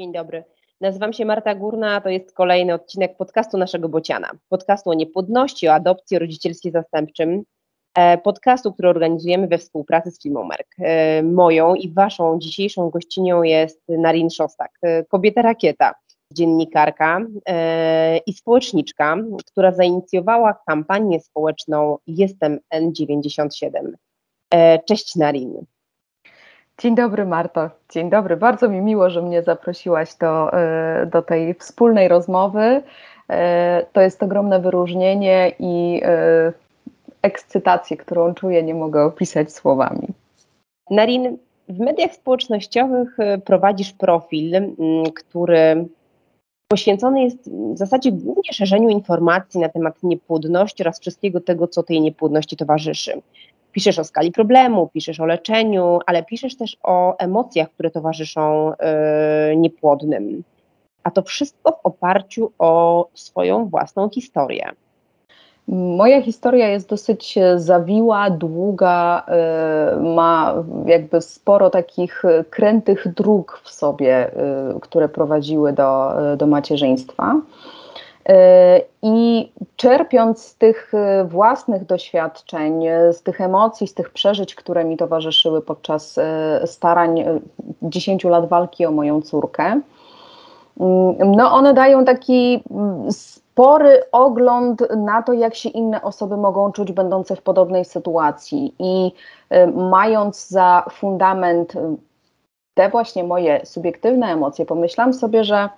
Dzień dobry. Nazywam się Marta Górna, a to jest kolejny odcinek podcastu naszego Bociana. Podcastu o niepłodności, o adopcji, o rodzicielstwie zastępczym. E, podcastu, który organizujemy we współpracy z Filmomerk. E, moją i waszą dzisiejszą gościnią jest Narin Szostak, e, kobieta rakieta, dziennikarka i społeczniczka, która zainicjowała kampanię społeczną Jestem N97. Cześć Narin. Dzień dobry Marto, dzień dobry. Bardzo mi miło, że mnie zaprosiłaś do, e, do tej wspólnej rozmowy. E, to jest ogromne wyróżnienie i e, ekscytację, którą czuję, nie mogę opisać słowami. Narin, w mediach społecznościowych prowadzisz profil, który poświęcony jest w zasadzie głównie szerzeniu informacji na temat niepłodności oraz wszystkiego tego, co tej niepłodności towarzyszy. Piszesz o skali problemu, piszesz o leczeniu, ale piszesz też o emocjach, które towarzyszą yy, niepłodnym. A to wszystko w oparciu o swoją własną historię. Moja historia jest dosyć zawiła, długa, yy, ma jakby sporo takich krętych dróg w sobie, yy, które prowadziły do, do macierzyństwa. E, I czerpiąc z tych e, własnych doświadczeń, e, z tych emocji, z tych przeżyć, które mi towarzyszyły podczas starań 10 lat walki o moją córkę, mm, no one dają taki mm, spory ogląd na to, jak się inne osoby mogą czuć, będące w podobnej sytuacji. I mając za fundament te właśnie moje subiektywne emocje, pomyślałam sobie, że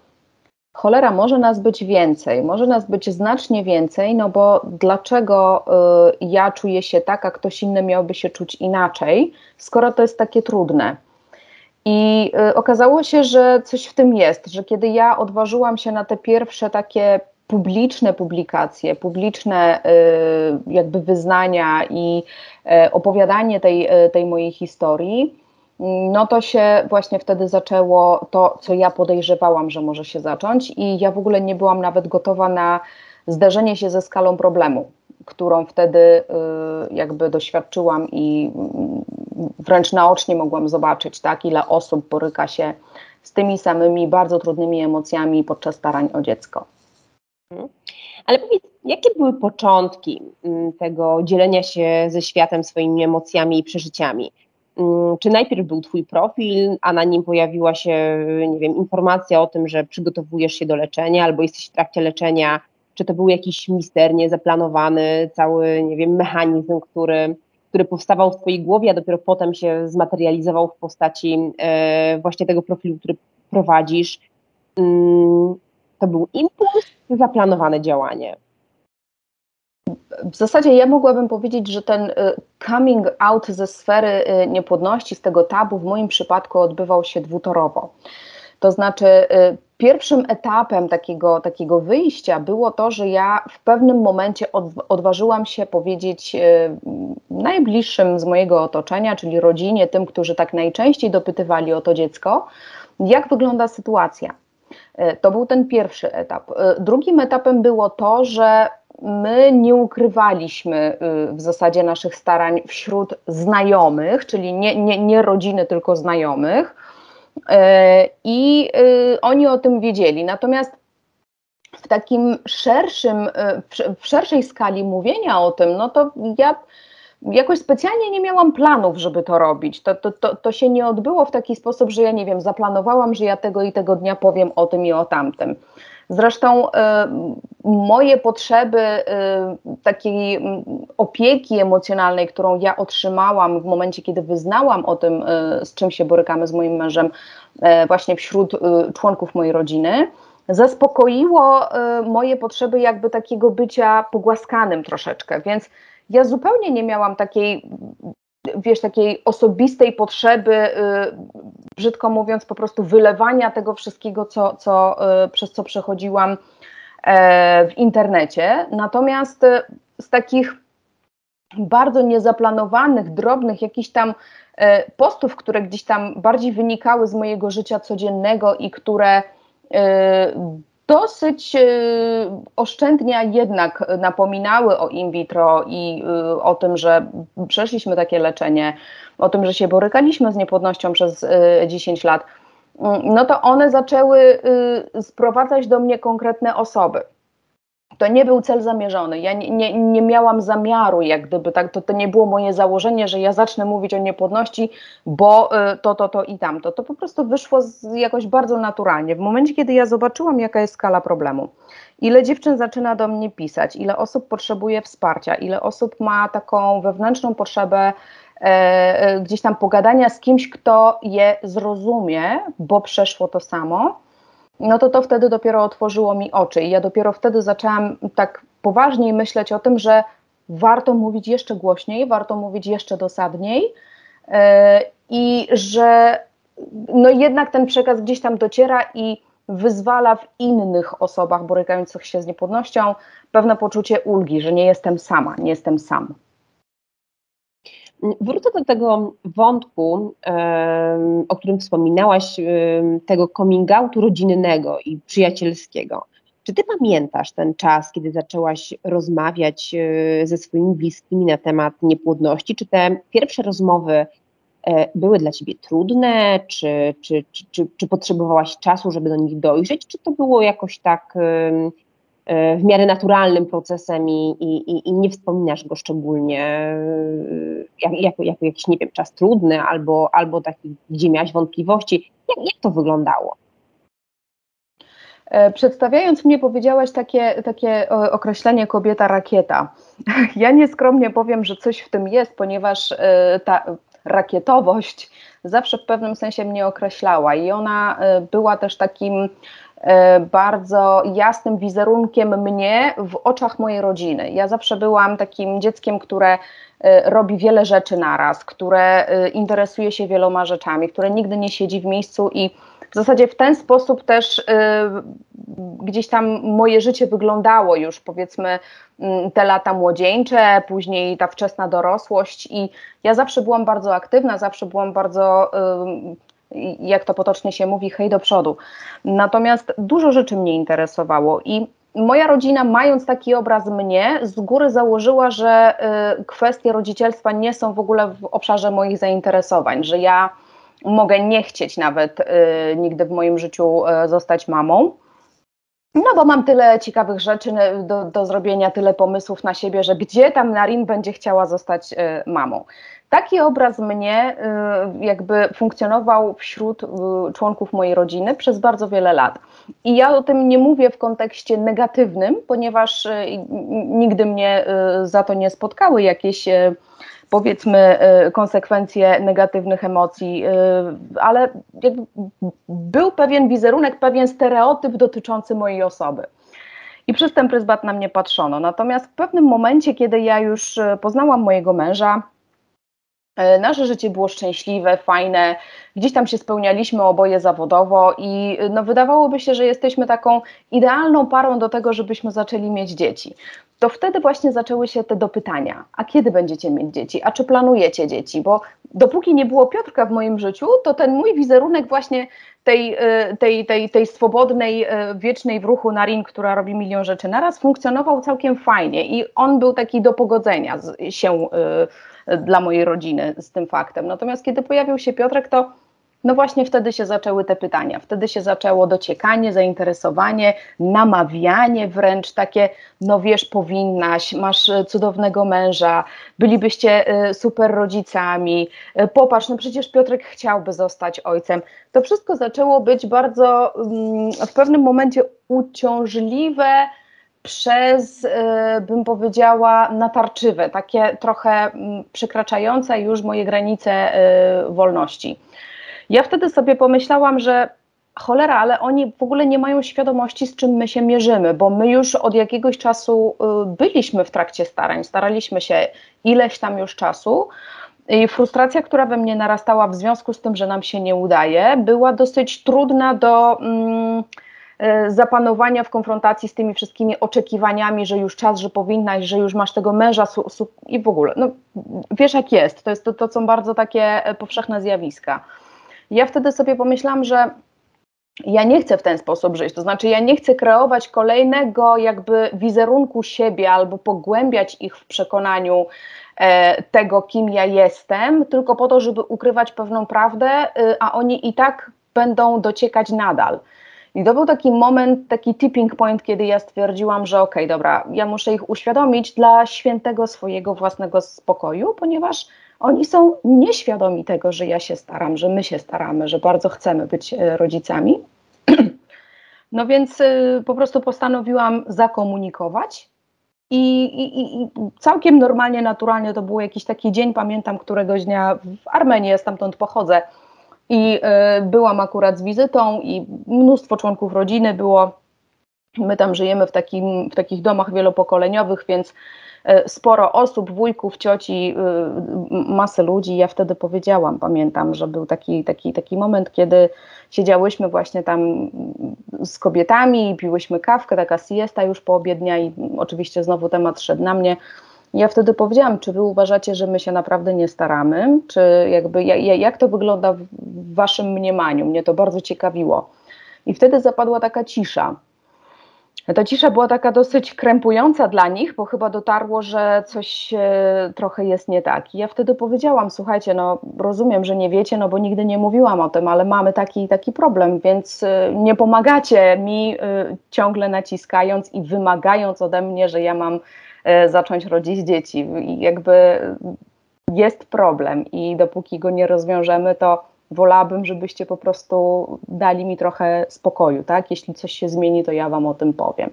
cholera, może nas być więcej, może nas być znacznie więcej, no bo dlaczego y, ja czuję się tak, a ktoś inny miałby się czuć inaczej, skoro to jest takie trudne. I y, okazało się, że coś w tym jest, że kiedy ja odważyłam się na te pierwsze takie publiczne publikacje, publiczne y, jakby wyznania i opowiadanie tej, tej mojej historii, no to się właśnie wtedy zaczęło to, co ja podejrzewałam, że może się zacząć, i ja w ogóle nie byłam nawet gotowa na zderzenie się ze skalą problemu, którą wtedy y, jakby doświadczyłam i mm, wręcz naocznie mogłam zobaczyć, tak, ile osób boryka się z tymi samymi bardzo trudnymi emocjami podczas starań o dziecko. Mhm. Ale powiedz, jakie były początki mm, tego dzielenia się ze światem swoimi emocjami i przeżyciami? Mm, czy najpierw był Twój profil, a na nim pojawiła się, nie wiem, informacja o tym, że przygotowujesz się do leczenia albo jesteś w trakcie leczenia? Czy to był jakiś misternie zaplanowany cały, nie wiem, mechanizm, który, który powstawał w Twojej głowie, a dopiero potem się zmaterializował w postaci e, właśnie tego profilu, który prowadzisz? Mm, to był impuls czy zaplanowane działanie? W zasadzie ja mogłabym powiedzieć, że ten y, coming out ze sfery y, niepłodności, z tego tabu w moim przypadku odbywał się dwutorowo. To znaczy, y, pierwszym etapem takiego, takiego wyjścia było to, że ja w pewnym momencie odważyłam się powiedzieć najbliższym z mojego otoczenia, czyli rodzinie, tym, którzy tak najczęściej dopytywali o to dziecko, jak wygląda sytuacja. To był ten pierwszy etap. Drugim etapem było to, że my nie ukrywaliśmy y, w zasadzie naszych starań wśród znajomych, czyli nie, nie, nie rodziny, tylko znajomych. Y, I y, oni o tym wiedzieli. Natomiast w takim szerszym, w szerszej skali mówienia o tym, no to ja jakoś specjalnie nie miałam planów, żeby to robić. To, to, to, to się nie odbyło w taki sposób, że ja nie wiem, zaplanowałam, że ja tego i tego dnia powiem o tym i o tamtym. Zresztą y, moje potrzeby y, takiej opieki emocjonalnej, którą ja otrzymałam w momencie, kiedy wyznałam o tym, y, z czym się borykamy z moim mężem, właśnie wśród członków mojej rodziny, zaspokoiło moje potrzeby jakby takiego bycia pogłaskanym troszeczkę, więc ja zupełnie nie miałam takiej wiesz, takiej osobistej potrzeby, y, brzydko mówiąc, po prostu wylewania tego wszystkiego, co, co, y, przez co przechodziłam e, w internecie. Natomiast y, z takich bardzo niezaplanowanych, drobnych jakichś tam e, postów, które gdzieś tam bardziej wynikały z mojego życia codziennego i które dosyć y, oszczędnie jednak napominały o in vitro i y, o tym, że przeszliśmy takie leczenie, o tym, że się borykaliśmy z niepłodnością przez 10 y, lat. no to one zaczęły sprowadzać do mnie konkretne osoby. To nie był cel zamierzony. Ja nie, nie, nie, miałam zamiaru, jak gdyby tak, to, to nie było moje założenie, że ja zacznę mówić o niepłodności, bo y, to, to, to i tamto. To po prostu wyszło z, jakoś bardzo naturalnie. W momencie, kiedy ja zobaczyłam, jaka jest skala problemu, ile dziewczyn zaczyna do mnie pisać, ile osób potrzebuje wsparcia, ile osób ma taką wewnętrzną potrzebę E, e, gdzieś tam pogadania z kimś, kto je zrozumie, bo przeszło to samo, no to to wtedy dopiero otworzyło mi oczy i ja dopiero wtedy zaczęłam tak poważniej myśleć o tym, że warto mówić jeszcze głośniej, warto mówić jeszcze dosadniej e, i że no jednak ten przekaz gdzieś tam dociera i wyzwala w innych osobach borykających się z niepłodnością pewne poczucie ulgi, że nie jestem sama, nie jestem sam. Wrócę do tego wątku, o którym wspominałaś, tego coming outu rodzinnego i przyjacielskiego. Czy ty pamiętasz ten czas, kiedy zaczęłaś rozmawiać e, ze swoimi bliskimi na temat niepłodności? Czy te pierwsze rozmowy e, były dla ciebie trudne? Czy, czy, czy, czy, czy potrzebowałaś czasu, żeby do nich dojrzeć? Czy to było jakoś tak w miarę naturalnym procesem i, i, i nie wspominasz go szczególnie e, jako, jako, jako jakiś, nie wiem, czas trudny albo, albo taki, gdzie miałaś wątpliwości. Jak, jak to wyglądało? E, przedstawiając mnie, powiedziałaś takie, takie określenie kobieta rakieta. Ja nieskromnie powiem, że coś w tym jest, ponieważ ta rakietowość zawsze w pewnym sensie mnie określała i ona była też takim E, bardzo jasnym wizerunkiem mnie w oczach mojej rodziny. Ja zawsze byłam takim dzieckiem, które e, robi wiele rzeczy naraz, które e, interesuje się wieloma rzeczami, które nigdy nie siedzi w miejscu i w zasadzie w ten sposób też gdzieś tam moje życie wyglądało już powiedzmy mm, te lata młodzieńcze, później ta wczesna dorosłość i ja zawsze byłam bardzo aktywna, zawsze byłam bardzo jak to potocznie się mówi, hej do przodu. Natomiast dużo rzeczy mnie interesowało i moja rodzina, mając taki obraz mnie, z góry założyła, że y, kwestie rodzicielstwa nie są w ogóle w obszarze moich zainteresowań, że ja mogę nie chcieć nawet y, nigdy w moim życiu y, zostać mamą. No bo mam tyle ciekawych rzeczy do, do zrobienia, tyle pomysłów na siebie, że gdzie tam Narin będzie chciała zostać mamą. Taki obraz mnie y, jakby funkcjonował wśród y, członków mojej rodziny przez bardzo wiele lat. I ja o tym nie mówię w kontekście negatywnym, ponieważ y, nigdy mnie za to nie spotkały jakieś powiedzmy konsekwencje negatywnych emocji, ale był pewien wizerunek, pewien stereotyp dotyczący mojej osoby. I przez ten pryzmat na mnie patrzono. Natomiast w pewnym momencie, kiedy ja już poznałam mojego męża, nasze życie było szczęśliwe, fajne, gdzieś tam się spełnialiśmy oboje zawodowo i no, wydawałoby się, że jesteśmy taką idealną parą do tego, żebyśmy zaczęli mieć dzieci. To wtedy właśnie zaczęły się te dopytania: a kiedy będziecie mieć dzieci? A czy planujecie dzieci? Bo dopóki nie było Piotrka w moim życiu, to ten mój wizerunek właśnie tej, e, tej, tej, tej swobodnej, e, wiecznej w ruchu Narin, która robi milion rzeczy naraz, funkcjonował całkiem fajnie i on był taki do pogodzenia się dla mojej rodziny z tym faktem. Natomiast kiedy pojawił się Piotrek, to no właśnie wtedy się zaczęły te pytania, wtedy się zaczęło dociekanie, zainteresowanie, namawianie wręcz takie, no wiesz, powinnaś, masz cudownego męża, bylibyście y, super rodzicami, y, popatrz, no przecież Piotrek chciałby zostać ojcem. To wszystko zaczęło być bardzo mm, w pewnym momencie uciążliwe, przez, e, bym powiedziała, natarczywe, takie trochę mm, przekraczające już moje granice e, wolności. Ja wtedy sobie pomyślałam, że cholera, ale oni w ogóle nie mają świadomości, z czym my się mierzymy, bo my już od jakiegoś czasu e, byliśmy w trakcie starań, staraliśmy się ileś tam już czasu. I frustracja, która we mnie narastała w związku z tym, że nam się nie udaje, była dosyć trudna do. Mm, zapanowania w konfrontacji z tymi wszystkimi oczekiwaniami, że już czas, że powinnaś, że już masz tego męża i w ogóle. No, wiesz jak jest, to, jest to, to są bardzo takie e, powszechne zjawiska. Ja wtedy sobie pomyślałam, że ja nie chcę w ten sposób żyć, to znaczy ja nie chcę kreować kolejnego jakby wizerunku siebie albo pogłębiać ich w przekonaniu e, tego, kim ja jestem, tylko po to, żeby ukrywać pewną prawdę, e, a oni i tak będą dociekać nadal. I to był taki moment, taki tipping point, kiedy ja stwierdziłam, że okej, okay, dobra, ja muszę ich uświadomić dla świętego swojego własnego spokoju, ponieważ oni są nieświadomi tego, że ja się staram, że my się staramy, że bardzo chcemy być e, rodzicami. No więc y, po prostu postanowiłam zakomunikować. I, i, I, całkiem normalnie, naturalnie to był jakiś taki dzień, pamiętam któregoś dnia w Armenii, ja stamtąd pochodzę i y, byłam akurat z wizytą i mnóstwo członków rodziny było. My tam żyjemy w, takim, w takich domach wielopokoleniowych, więc E, sporo osób, wujków, cioci, y, masę ludzi. Ja wtedy powiedziałam, pamiętam, że był taki, taki, taki moment, kiedy siedziałyśmy właśnie tam z kobietami, piłyśmy kawkę, taka siesta już po obiednia i oczywiście znowu temat szedł na mnie. Ja wtedy powiedziałam, czy wy uważacie, że my się naprawdę nie staramy, czy jakby jak to wygląda w waszym mniemaniu? Mnie to bardzo ciekawiło. I wtedy zapadła taka cisza. Ta cisza była taka dosyć krępująca dla nich, bo chyba dotarło, że coś trochę jest nie tak. I ja wtedy powiedziałam: Słuchajcie, no rozumiem, że nie wiecie, no bo nigdy nie mówiłam o tym, ale mamy taki taki problem, więc e, nie pomagacie mi e, ciągle naciskając i wymagając ode mnie, że ja mam zacząć rodzić dzieci. I jakby jest problem, i dopóki go nie rozwiążemy, to wolałabym, żebyście po prostu dali mi trochę spokoju, tak? Jeśli coś się zmieni, to ja Wam o tym powiem.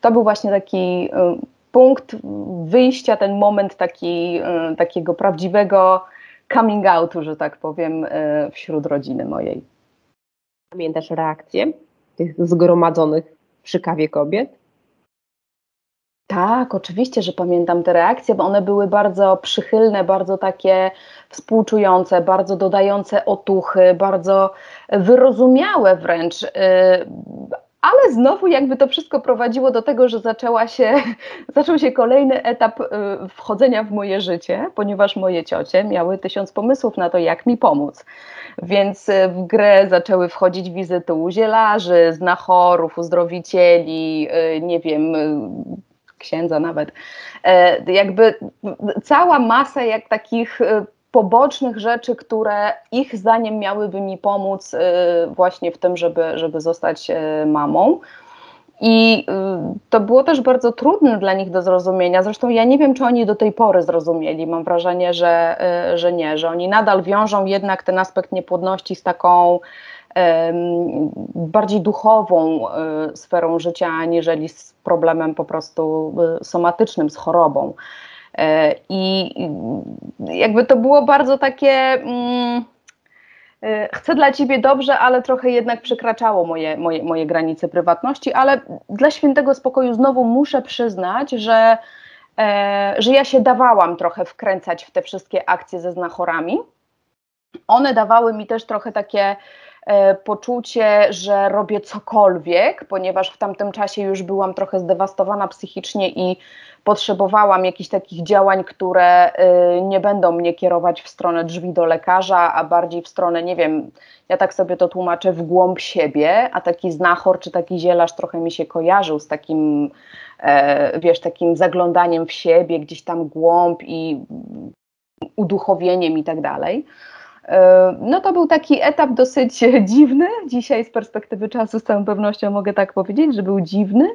To był właśnie taki y, punkt wyjścia, ten moment taki, y, takiego prawdziwego coming outu, że tak powiem, wśród rodziny mojej. Pamiętasz reakcję tych zgromadzonych przy kawie kobiet? Tak, oczywiście, że pamiętam te reakcje, bo one były bardzo przychylne, bardzo takie współczujące, bardzo dodające otuchy, bardzo wyrozumiałe wręcz. Y, ale znowu jakby to wszystko prowadziło do tego, że zaczęła się, zaczął się kolejny etap y, wchodzenia w moje życie, ponieważ moje ciocie miały tysiąc pomysłów na to, jak mi pomóc. Więc y, w grę zaczęły wchodzić wizyty u zielarzy, znachorów, uzdrowicieli, nie wiem, księdza nawet, e, jakby cała masa jak takich e, pobocznych rzeczy, które ich zdaniem miałyby mi pomóc e, właśnie w tym, żeby, żeby zostać mamą. I to było też bardzo trudne dla nich do zrozumienia. Zresztą ja nie wiem, czy oni do tej pory zrozumieli. Mam wrażenie, że, że nie, że oni nadal wiążą jednak ten aspekt niepłodności z taką bardziej duchową e, sferą życia, aniżeli z problemem po prostu e, somatycznym, z chorobą. E, I jakby to było bardzo takie. Mm, chcę dla ciebie dobrze, ale trochę jednak przekraczało moje, moje, moje granice prywatności, ale dla świętego spokoju znowu muszę przyznać, że, że ja się dawałam trochę wkręcać w te wszystkie akcje ze znachorami. One dawały mi też trochę takie poczucie, że robię cokolwiek, ponieważ w tamtym czasie już byłam trochę zdewastowana psychicznie i potrzebowałam jakichś takich działań, które e, nie będą mnie kierować w stronę drzwi do lekarza, a bardziej w stronę, nie wiem, ja tak sobie to tłumaczę, w głąb siebie, a taki znachor czy taki zielarz trochę mi się kojarzył z takim, e, wiesz, takim zaglądaniem w siebie, gdzieś tam głąb i uduchowieniem i tak dalej. E, no to był taki etap dosyć dziwny. Dzisiaj z perspektywy czasu z całą pewnością mogę tak powiedzieć, że był dziwny,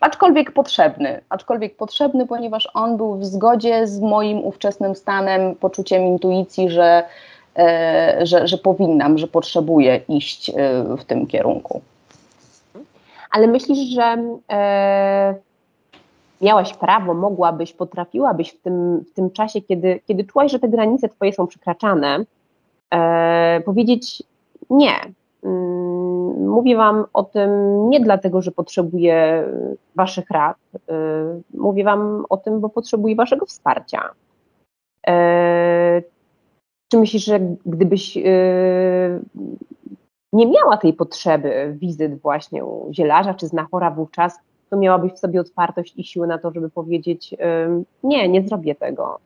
aczkolwiek potrzebny. Aczkolwiek potrzebny, ponieważ on był w zgodzie z moim ówczesnym stanem, poczuciem intuicji, że, e, że, że powinnam, że potrzebuję iść e, w tym kierunku. Ale myślisz, że miałaś prawo, mogłabyś, potrafiłabyś w tym, w tym czasie, kiedy, kiedy czułaś, że te granice twoje są przekraczane, e, powiedzieć nie. Mm, mówię Wam o tym nie dlatego, że potrzebuję Waszych rad. E, mówię Wam o tym, bo potrzebuję Waszego wsparcia. E, czy myślisz, że gdybyś e, nie miała tej potrzeby wizyt właśnie u zielarza czy znachora wówczas, to miałabyś w sobie otwartość i siłę na to, żeby powiedzieć nie, nie zrobię tego.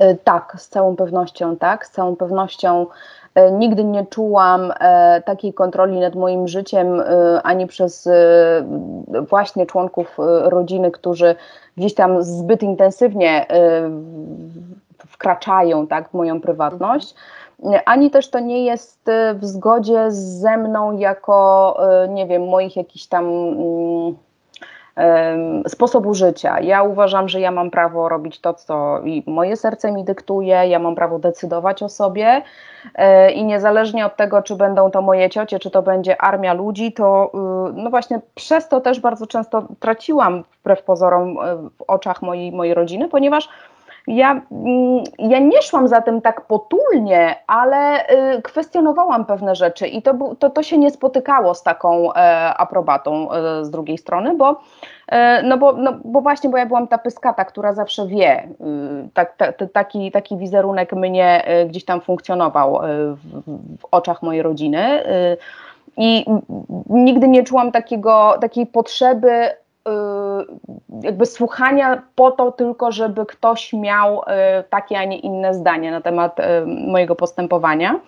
E, tak, z całą pewnością tak, z całą pewnością e, nigdy nie czułam e, takiej kontroli nad moim życiem ani przez właśnie członków rodziny, którzy gdzieś tam zbyt intensywnie wkraczają tak, w moją prywatność, ani też to nie jest w zgodzie ze mną jako, nie wiem, moich jakichś tam. Sposobu życia. Ja uważam, że ja mam prawo robić to, co moje serce mi dyktuje, ja mam prawo decydować o sobie e, i niezależnie od tego, czy będą to moje ciocie, czy to będzie armia ludzi, to y, no właśnie przez to też bardzo często traciłam wbrew pozorom e, w oczach mojej, mojej rodziny, ponieważ ja, mm, ja nie szłam za tym tak potulnie, ale y, kwestionowałam pewne rzeczy i to, to, to się nie spotykało z taką e, aprobatą e, z drugiej strony, bo, e, no bo, no bo właśnie, bo ja byłam ta pyskata, która zawsze wie, y, tak, ta, taki, taki wizerunek mnie gdzieś tam funkcjonował w, w oczach mojej rodziny. Y, I nigdy nie czułam takiego, takiej potrzeby jakby słuchania po to tylko, żeby ktoś miał y, takie, a nie inne zdanie na temat y, mojego postępowania.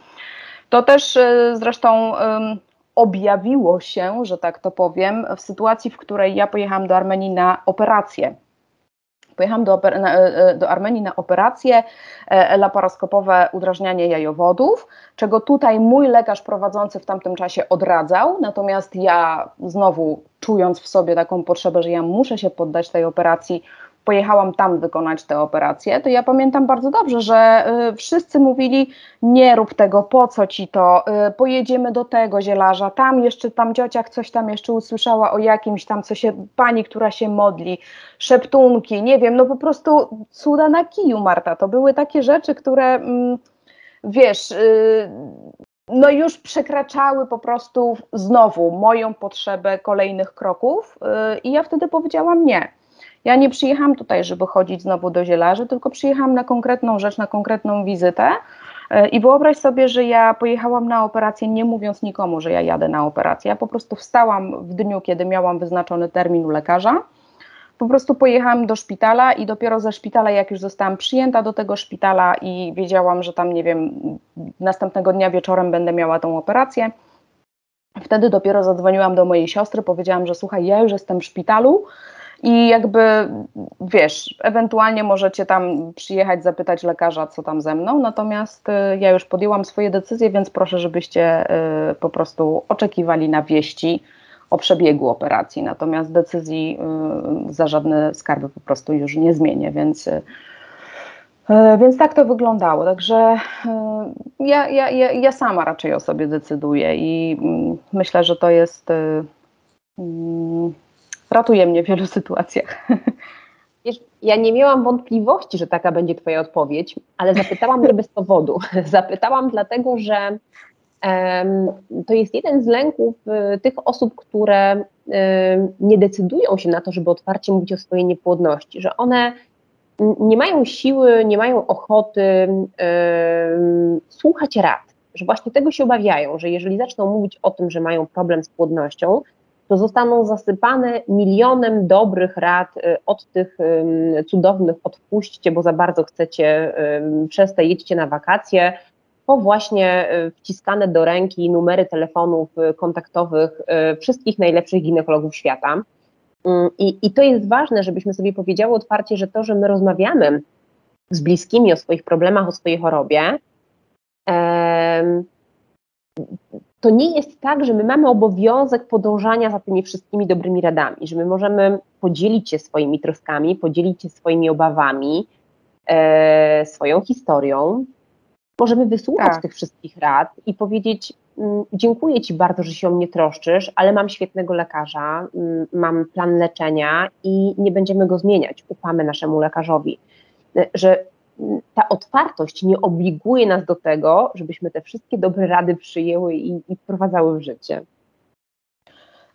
To też zresztą objawiło się, że tak to powiem, w sytuacji, w której ja pojechałam do Armenii na operację. Pojechałam do, na, do, Armenii na operację e, laparoskopowe udrażnianie jajowodów, czego tutaj mój lekarz prowadzący w tamtym czasie odradzał, natomiast ja znowu czując w sobie taką potrzebę, że ja muszę się poddać tej operacji, pojechałam tam wykonać tę operację, to ja pamiętam bardzo dobrze, że y, wszyscy mówili, nie rób tego, po co ci to, y, pojedziemy do tego zielarza, tam jeszcze, tam ciociach coś tam jeszcze usłyszała o jakimś tam, co się, pani, która się modli, szeptunki, nie wiem, no po prostu cuda na kiju, Marta, to były takie rzeczy, które, mm, wiesz, y, no już przekraczały po prostu znowu moją potrzebę kolejnych kroków i ja wtedy powiedziałam nie. Ja nie przyjechałam tutaj, żeby chodzić znowu do zielarzy, tylko przyjechałam na konkretną rzecz, na konkretną wizytę. Yy, I wyobraź sobie, że ja pojechałam na operację, nie mówiąc nikomu, że ja jadę na operację. Ja po prostu wstałam w dniu, kiedy miałam wyznaczony termin u lekarza po prostu pojechałam do szpitala i dopiero ze szpitala, jak już zostałam przyjęta do tego szpitala i wiedziałam, że tam, nie wiem, następnego dnia wieczorem będę miała tą operację, wtedy dopiero zadzwoniłam do mojej siostry, powiedziałam, że słuchaj, ja już jestem w szpitalu, i jakby wiesz, ewentualnie możecie tam przyjechać, zapytać lekarza, co tam ze mną, natomiast y, ja już podjęłam swoje decyzje, więc proszę, żebyście y, po prostu oczekiwali na wieści o przebiegu operacji, natomiast decyzji y, za żadne skarby po prostu już nie zmienię, więc, więc tak to wyglądało. Także ja, ja, ja, ja sama raczej o sobie decyduję i mm, myślę, że to jest. Ratuje mnie w wielu sytuacjach. Ja nie miałam wątpliwości, że taka będzie Twoja odpowiedź, ale zapytałam nie bez powodu. Zapytałam dlatego, że to jest jeden z lęków y, tych osób, które nie decydują się na to, żeby otwarcie mówić o swojej niepłodności, że one nie mają siły, nie mają ochoty słuchać rad, że właśnie tego się obawiają, że jeżeli zaczną mówić o tym, że mają problem z płodnością, to zostaną zasypane milionem dobrych rad y, od tych cudownych odpuśćcie, bo za bardzo chcecie, przestań, jedźcie na wakacje, po właśnie e, wciskane do ręki numery telefonów e, kontaktowych wszystkich najlepszych ginekologów świata. Mm, I, I to jest ważne, żebyśmy sobie powiedziały otwarcie, że to, że my rozmawiamy z bliskimi o swoich problemach, o swojej chorobie, to nie jest tak, że my mamy obowiązek podążania za tymi wszystkimi dobrymi radami, że my możemy podzielić się swoimi troskami, podzielić się swoimi obawami, swoją historią, możemy wysłuchać tak. tych wszystkich rad i powiedzieć: mm, Dziękuję Ci bardzo, że się o mnie troszczysz, ale mam świetnego lekarza, mm, mam plan leczenia i nie będziemy go zmieniać. Ufamy naszemu lekarzowi. E, że ta otwartość nie obliguje nas do tego, żebyśmy te wszystkie dobre rady przyjęły i, i wprowadzały w życie.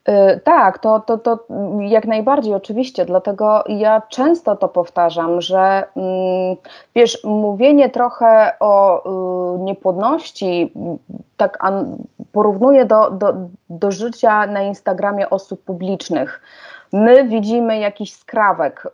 Y, tak, to, to, to jak najbardziej oczywiście, dlatego ja często to powtarzam, że mm, wiesz, mówienie trochę o y, niepłodności, tak porównuję do, do, do życia na Instagramie osób publicznych. My widzimy jakiś skrawek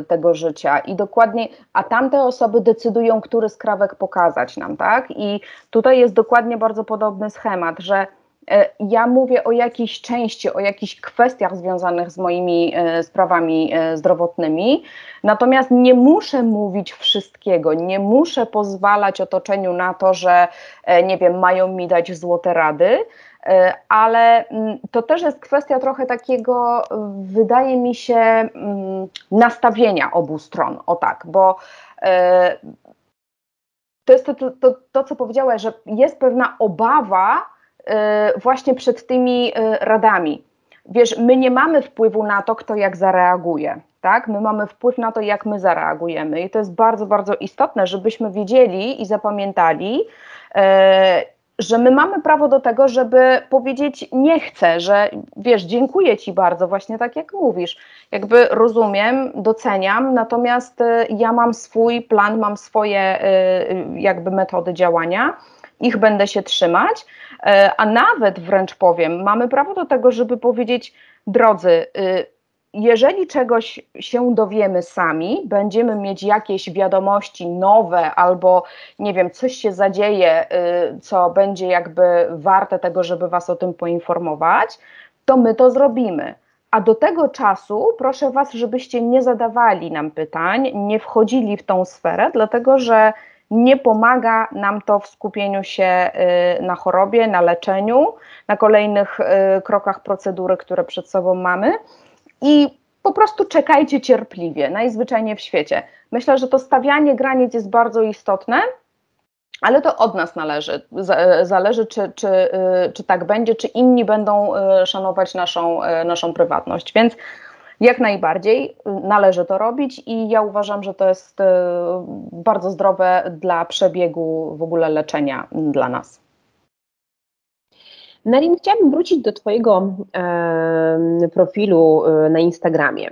y, tego życia i dokładnie, a tamte osoby decydują, który skrawek pokazać nam, tak? I tutaj jest dokładnie bardzo podobny schemat, że E, ja mówię o jakiejś części, o jakichś kwestiach związanych z moimi e, sprawami e, zdrowotnymi, natomiast nie muszę mówić wszystkiego, nie muszę pozwalać otoczeniu na to, że nie wiem, mają mi dać złote rady, ale mm, to też jest kwestia trochę takiego, wydaje mi się, mm, nastawienia obu stron, o tak, bo to jest to, to, to, to co powiedziałaś, że jest pewna obawa, Y, właśnie przed tymi radami. Wiesz, my nie mamy wpływu na to, kto jak zareaguje. Tak? My mamy wpływ na to, jak my zareagujemy, i to jest bardzo, bardzo istotne, żebyśmy wiedzieli i zapamiętali, że my mamy prawo do tego, żeby powiedzieć nie chcę, że wiesz, dziękuję ci bardzo, właśnie tak jak mówisz. Jakby rozumiem, doceniam, natomiast ja mam swój plan, mam swoje jakby metody działania, ich będę się trzymać a nawet wręcz powiem, mamy prawo do tego, żeby powiedzieć, drodzy, y, jeżeli czegoś się dowiemy sami, będziemy mieć jakieś wiadomości nowe, albo nie wiem, coś się zadzieje, y, co będzie jakby warte tego, żeby Was o tym poinformować, to my to zrobimy. A do tego czasu proszę Was, żebyście nie zadawali nam pytań, nie wchodzili w tą sferę, dlatego że nie pomaga nam to w skupieniu się y, na chorobie, na leczeniu, na kolejnych y, krokach procedury, które przed sobą mamy. I po prostu czekajcie cierpliwie, najzwyczajniej w świecie. Myślę, że to stawianie granic jest bardzo istotne, ale to od nas należy. Zależy, czy, czy, y, czy tak będzie, czy inni będą szanować naszą, naszą prywatność. Więc jak najbardziej należy to robić i ja uważam, że to jest bardzo zdrowe dla przebiegu w ogóle leczenia dla nas. Narin, chciałabym wrócić do Twojego e, profilu e, na Instagramie.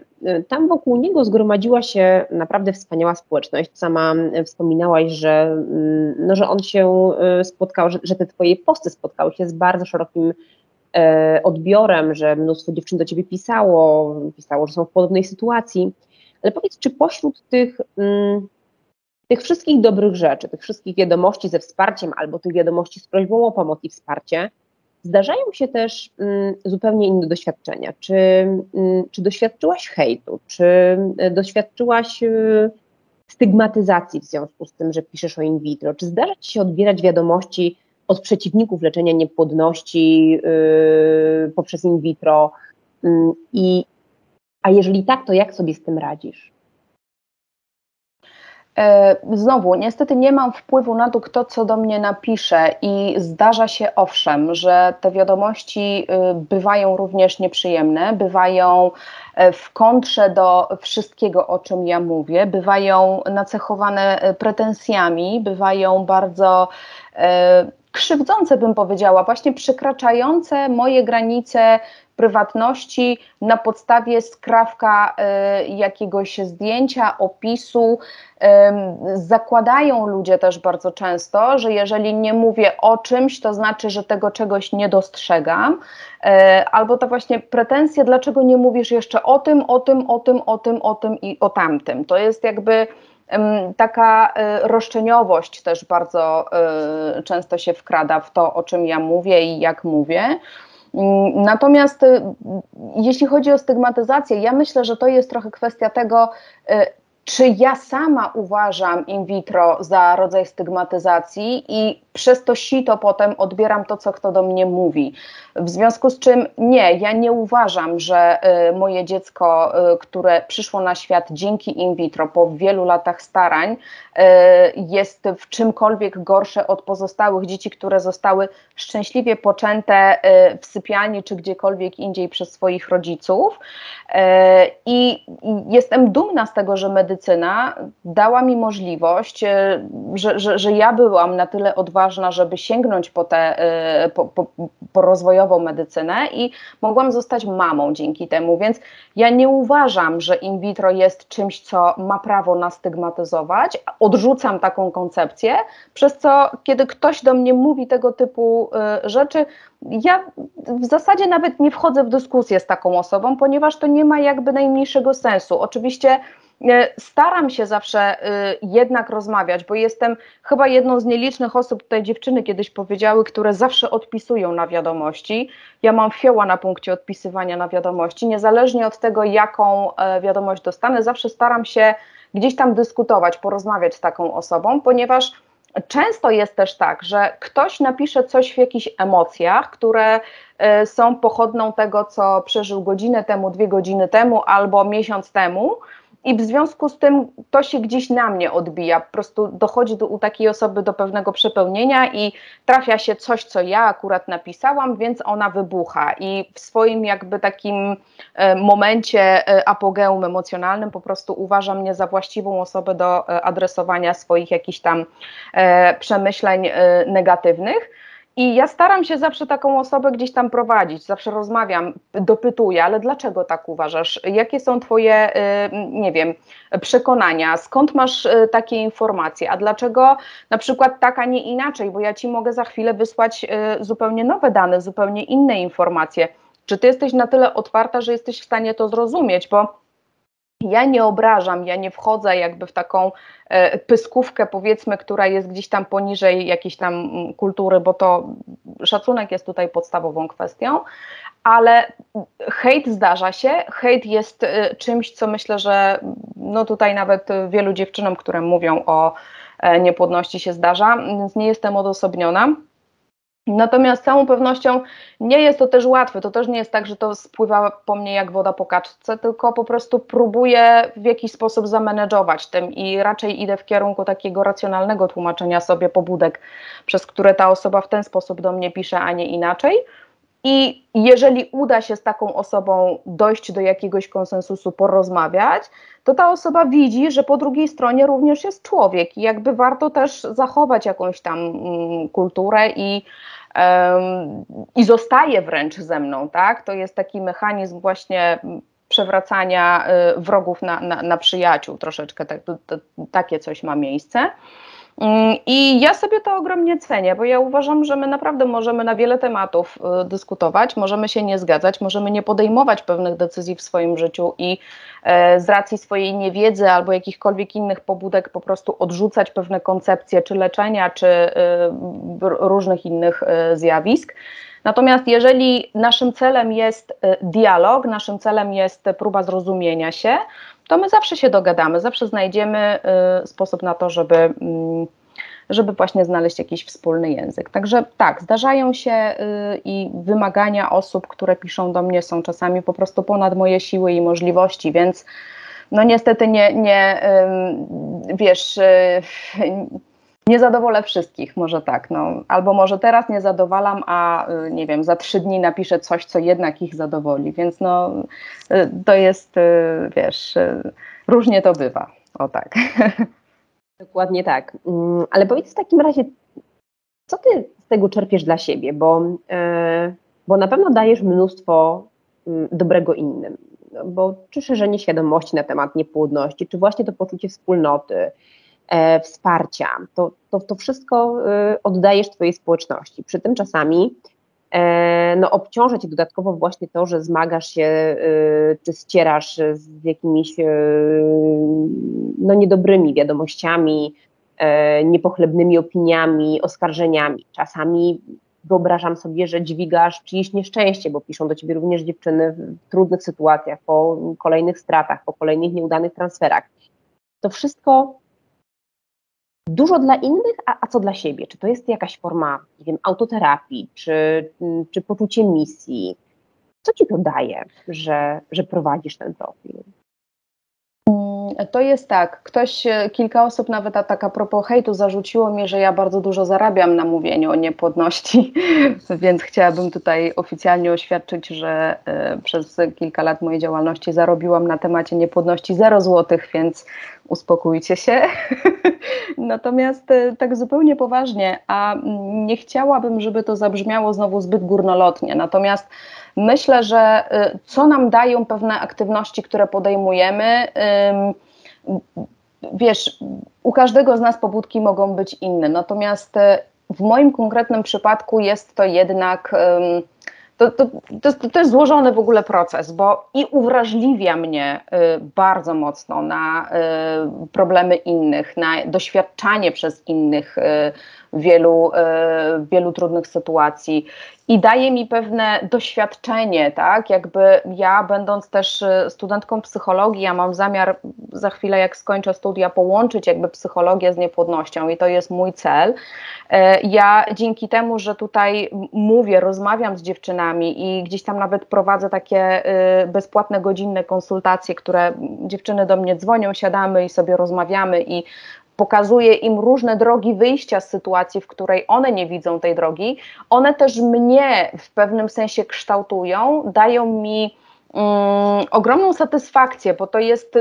Tam wokół niego zgromadziła się naprawdę wspaniała społeczność. Sama wspominałaś, że, mm, no, że on się spotkał, że, że te Twoje posty spotkały się z bardzo szerokim E, odbiorem, że mnóstwo dziewczyn do ciebie pisało, pisało, że są w podobnej sytuacji. Ale powiedz, czy pośród tych, mm, tych wszystkich dobrych rzeczy, tych wszystkich wiadomości ze wsparciem albo tych wiadomości z prośbą o pomoc i wsparcie, zdarzają się też mm, zupełnie inne doświadczenia. Czy, mm, czy doświadczyłaś hejtu, czy e, doświadczyłaś e, stygmatyzacji w związku z tym, że piszesz o in vitro? Czy zdarza ci się odbierać wiadomości od przeciwników leczenia niepłodności yy, poprzez in vitro. Yy, I, a jeżeli tak, to jak sobie z tym radzisz? E, znowu, niestety nie mam wpływu na to, kto co do mnie napisze, i zdarza się owszem, że te wiadomości y, bywają również nieprzyjemne, bywają e, w kontrze do wszystkiego, o czym ja mówię, bywają nacechowane e, pretensjami, bywają bardzo krzywdzące, bym powiedziała, właśnie przekraczające moje granice prywatności na podstawie skrawka y, jakiegoś zdjęcia, opisu. Zakładają ludzie też bardzo często, że jeżeli nie mówię o czymś, to znaczy, że tego czegoś nie dostrzegam, y, albo to właśnie pretensje, dlaczego nie mówisz jeszcze o tym, o tym, o tym, o tym, o tym i o tamtym. To jest jakby Taka y, roszczeniowość też bardzo często się wkrada w to, o czym ja mówię i jak mówię. Mm, natomiast y, jeśli chodzi o stygmatyzację, ja myślę, że to jest trochę kwestia tego, czy ja sama uważam in vitro za rodzaj stygmatyzacji i przez to sito potem odbieram to, co kto do mnie mówi. W związku z czym nie, ja nie uważam, że y, moje dziecko, y, które przyszło na świat dzięki in vitro po wielu latach starań, y, jest w czymkolwiek gorsze od pozostałych dzieci, które zostały szczęśliwie poczęte w sypialni czy gdziekolwiek indziej przez swoich rodziców. I jestem dumna z tego, że medycyna dała mi możliwość, że, że, że ja byłam na tyle odważna, ważna, żeby sięgnąć po tę y, po, po, po rozwojową medycynę i mogłam zostać mamą dzięki temu, więc ja nie uważam, że in vitro jest czymś, co ma prawo nas stygmatyzować. Odrzucam taką koncepcję, przez co kiedy ktoś do mnie mówi tego typu y, rzeczy, ja w zasadzie nawet nie wchodzę w dyskusję z taką osobą, ponieważ to nie ma jakby najmniejszego sensu. Oczywiście staram się zawsze jednak rozmawiać, bo jestem chyba jedną z nielicznych osób, tutaj dziewczyny kiedyś powiedziały, które zawsze odpisują na wiadomości. Ja mam fioła na punkcie odpisywania na wiadomości, niezależnie od tego, jaką wiadomość dostanę, zawsze staram się gdzieś tam dyskutować, porozmawiać z taką osobą, ponieważ często jest też tak, że ktoś napisze coś w jakichś emocjach, które e, są pochodną tego, co przeżył godzinę temu, dwie godziny temu albo miesiąc temu i w związku z tym to się gdzieś na mnie odbija. Po prostu dochodzi do, u takiej osoby do pewnego przepełnienia i trafia się coś, co ja akurat napisałam, więc ona wybucha. I w swoim jakby takim e, momencie e, apogeum emocjonalnym po prostu uważa mnie za właściwą osobę do e, adresowania swoich jakichś tam przemyśleń negatywnych. I ja staram się zawsze taką osobę gdzieś tam prowadzić, zawsze rozmawiam, dopytuję, ale dlaczego tak uważasz? Jakie są Twoje, y, nie wiem, przekonania? Skąd masz y, takie informacje? A dlaczego na przykład tak, a nie inaczej? Bo ja Ci mogę za chwilę wysłać y, zupełnie nowe dane, zupełnie inne informacje. Czy Ty jesteś na tyle otwarta, że jesteś w stanie to zrozumieć? Bo ja nie obrażam, ja nie wchodzę jakby w taką e, pyskówkę, powiedzmy, która jest gdzieś tam poniżej jakiejś tam kultury, bo to szacunek jest tutaj podstawową kwestią, ale hejt zdarza się. Hejt jest e, czymś, co myślę, że no tutaj nawet wielu dziewczynom, które mówią o e, niepłodności się zdarza, więc nie jestem odosobniona. Natomiast z całą pewnością nie jest to też łatwe. To też nie jest tak, że to spływa po mnie jak woda po kaczce, tylko po prostu próbuję w jakiś sposób zamanedżować tym i raczej idę w kierunku takiego racjonalnego tłumaczenia sobie pobudek, przez które ta osoba w ten sposób do mnie pisze, a nie inaczej. I jeżeli uda się z taką osobą dojść do jakiegoś konsensusu, porozmawiać, to ta osoba widzi, że po drugiej stronie również jest człowiek i jakby warto też zachować jakąś tam mm, kulturę i, um, i zostaje wręcz ze mną, tak? To jest taki mechanizm właśnie przewracania y, wrogów na, na, na przyjaciół, troszeczkę tak, to, to, takie coś ma miejsce. Mm, I ja sobie to ogromnie cenię, bo ja uważam, że my naprawdę możemy na wiele tematów y, dyskutować, możemy się nie zgadzać, możemy nie podejmować pewnych decyzji w swoim życiu i e, z racji swojej niewiedzy albo jakichkolwiek innych pobudek po prostu odrzucać pewne koncepcje czy leczenia, czy y, różnych innych y, zjawisk. Natomiast jeżeli naszym celem jest dialog, naszym celem jest próba zrozumienia się, to my zawsze się dogadamy, zawsze znajdziemy y, sposób na to, żeby, mm, żeby właśnie znaleźć jakiś wspólny język. Także tak, zdarzają się y, i wymagania osób, które piszą do mnie są czasami po prostu ponad moje siły i możliwości, więc no niestety nie, nie wiesz, y, nie zadowolę wszystkich, może tak, no. albo może teraz nie zadowalam, a y, nie wiem, za trzy dni napiszę coś, co jednak ich zadowoli, więc no y, to jest, y, wiesz, różnie to bywa, o tak. Dokładnie tak, mm, ale powiedz w takim razie, co ty z tego czerpiesz dla siebie, bo, bo na pewno dajesz mnóstwo mm, dobrego innym, no, bo czy szerzenie świadomości na temat niepłodności, czy właśnie to poczucie wspólnoty, e, wsparcia. To, to, to wszystko y, oddajesz Twojej społeczności. Przy tym czasami e, no, obciąża Cię dodatkowo właśnie to, że zmagasz się czy ścierasz z jakimiś no, niedobrymi wiadomościami, e, niepochlebnymi opiniami, oskarżeniami. Czasami wyobrażam sobie, że dźwigasz czyjeś nieszczęście, bo piszą do ciebie również dziewczyny w trudnych sytuacjach, po kolejnych stratach, po kolejnych nieudanych transferach. To wszystko dużo dla innych, a, a, co dla siebie? Czy to jest jakaś forma, nie wiem, autoterapii, czy, czy poczucie misji? Co ci to daje, że, że prowadzisz ten profil? To jest tak, ktoś, e, kilka osób nawet a tak a propos hejtu zarzuciło mi, że ja bardzo dużo zarabiam na mówieniu o niepłodności, więc chciałabym tutaj oficjalnie oświadczyć, że y, przez kilka lat mojej działalności zarobiłam na temacie niepłodności 0 zł, więc uspokójcie się. Natomiast y, tak zupełnie poważnie, a nie chciałabym, żeby to zabrzmiało znowu zbyt górnolotnie, natomiast myślę, że y, co nam dają pewne aktywności, które podejmujemy, wiesz, u każdego z nas pobudki mogą być inne, natomiast e, w moim konkretnym przypadku jest to jednak to, to, to, to, jest złożony w ogóle proces, bo i uwrażliwia mnie y, bardzo mocno na y, problemy innych, na doświadczanie przez innych y, wielu, wielu trudnych sytuacji i daje mi pewne doświadczenie, tak? Jakby ja, będąc też studentką psychologii, ja mam zamiar za chwilę, jak skończę studia, połączyć jakby psychologię z niepłodnością i to jest mój cel. Ja dzięki temu, że tutaj mówię, rozmawiam z dziewczynami i gdzieś tam nawet prowadzę takie bezpłatne godzinne konsultacje, które dziewczyny do mnie dzwonią, siadamy i sobie rozmawiamy i pokazuje im różne drogi wyjścia z sytuacji, w której one nie widzą tej drogi, one też mnie w pewnym sensie kształtują, dają mi um, ogromną satysfakcję, bo to jest,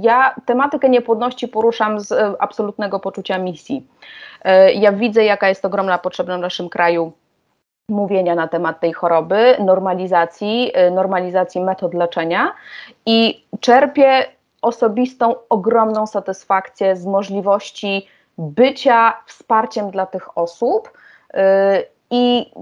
ja tematykę niepłodności poruszam z absolutnego poczucia misji. E, ja widzę, jaka jest ogromna potrzeba w naszym kraju mówienia na temat tej choroby, normalizacji, e, normalizacji metod leczenia i czerpię osobistą, ogromną satysfakcję z możliwości bycia wsparciem dla tych osób yy, i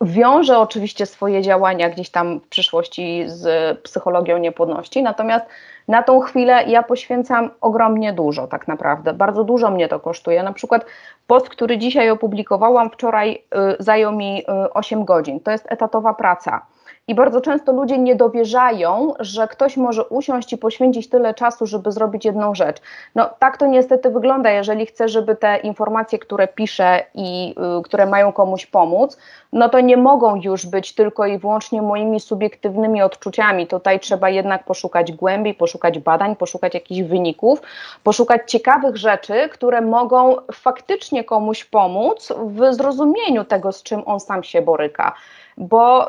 wiąże oczywiście swoje działania gdzieś tam w przyszłości z psychologią niepłodności, natomiast na tą chwilę ja poświęcam ogromnie dużo tak naprawdę, bardzo dużo mnie to kosztuje. Na przykład post, który dzisiaj opublikowałam wczoraj yy, zajął mi 8 yy, godzin, to jest etatowa praca. I bardzo często ludzie nie dowierzają, że ktoś może usiąść i poświęcić tyle czasu, żeby zrobić jedną rzecz. No tak to niestety wygląda, jeżeli chcę, żeby te informacje, które piszę i y, które mają komuś pomóc, no to nie mogą już być tylko i wyłącznie moimi subiektywnymi odczuciami. Tutaj trzeba jednak poszukać głębiej, poszukać badań, poszukać jakichś wyników, poszukać ciekawych rzeczy, które mogą faktycznie komuś pomóc w zrozumieniu tego, z czym on sam się boryka bo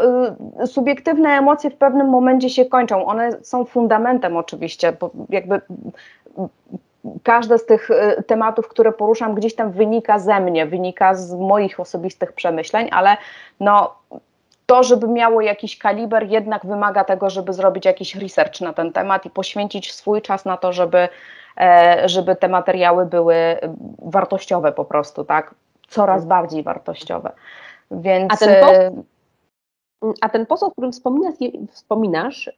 y, subiektywne emocje w pewnym momencie się kończą. One są fundamentem oczywiście, bo jakby każde z tych y, tematów, które poruszam, gdzieś tam wynika ze mnie, wynika z moich osobistych przemyśleń, ale no, to, żeby miało jakiś kaliber, jednak wymaga tego, żeby zrobić jakiś research na ten temat i poświęcić swój czas na to, żeby, e, żeby te materiały były wartościowe po prostu, tak? Coraz bardziej wartościowe. Więc. A ten post, e, a ten poseł, o którym wspominasz, wspominasz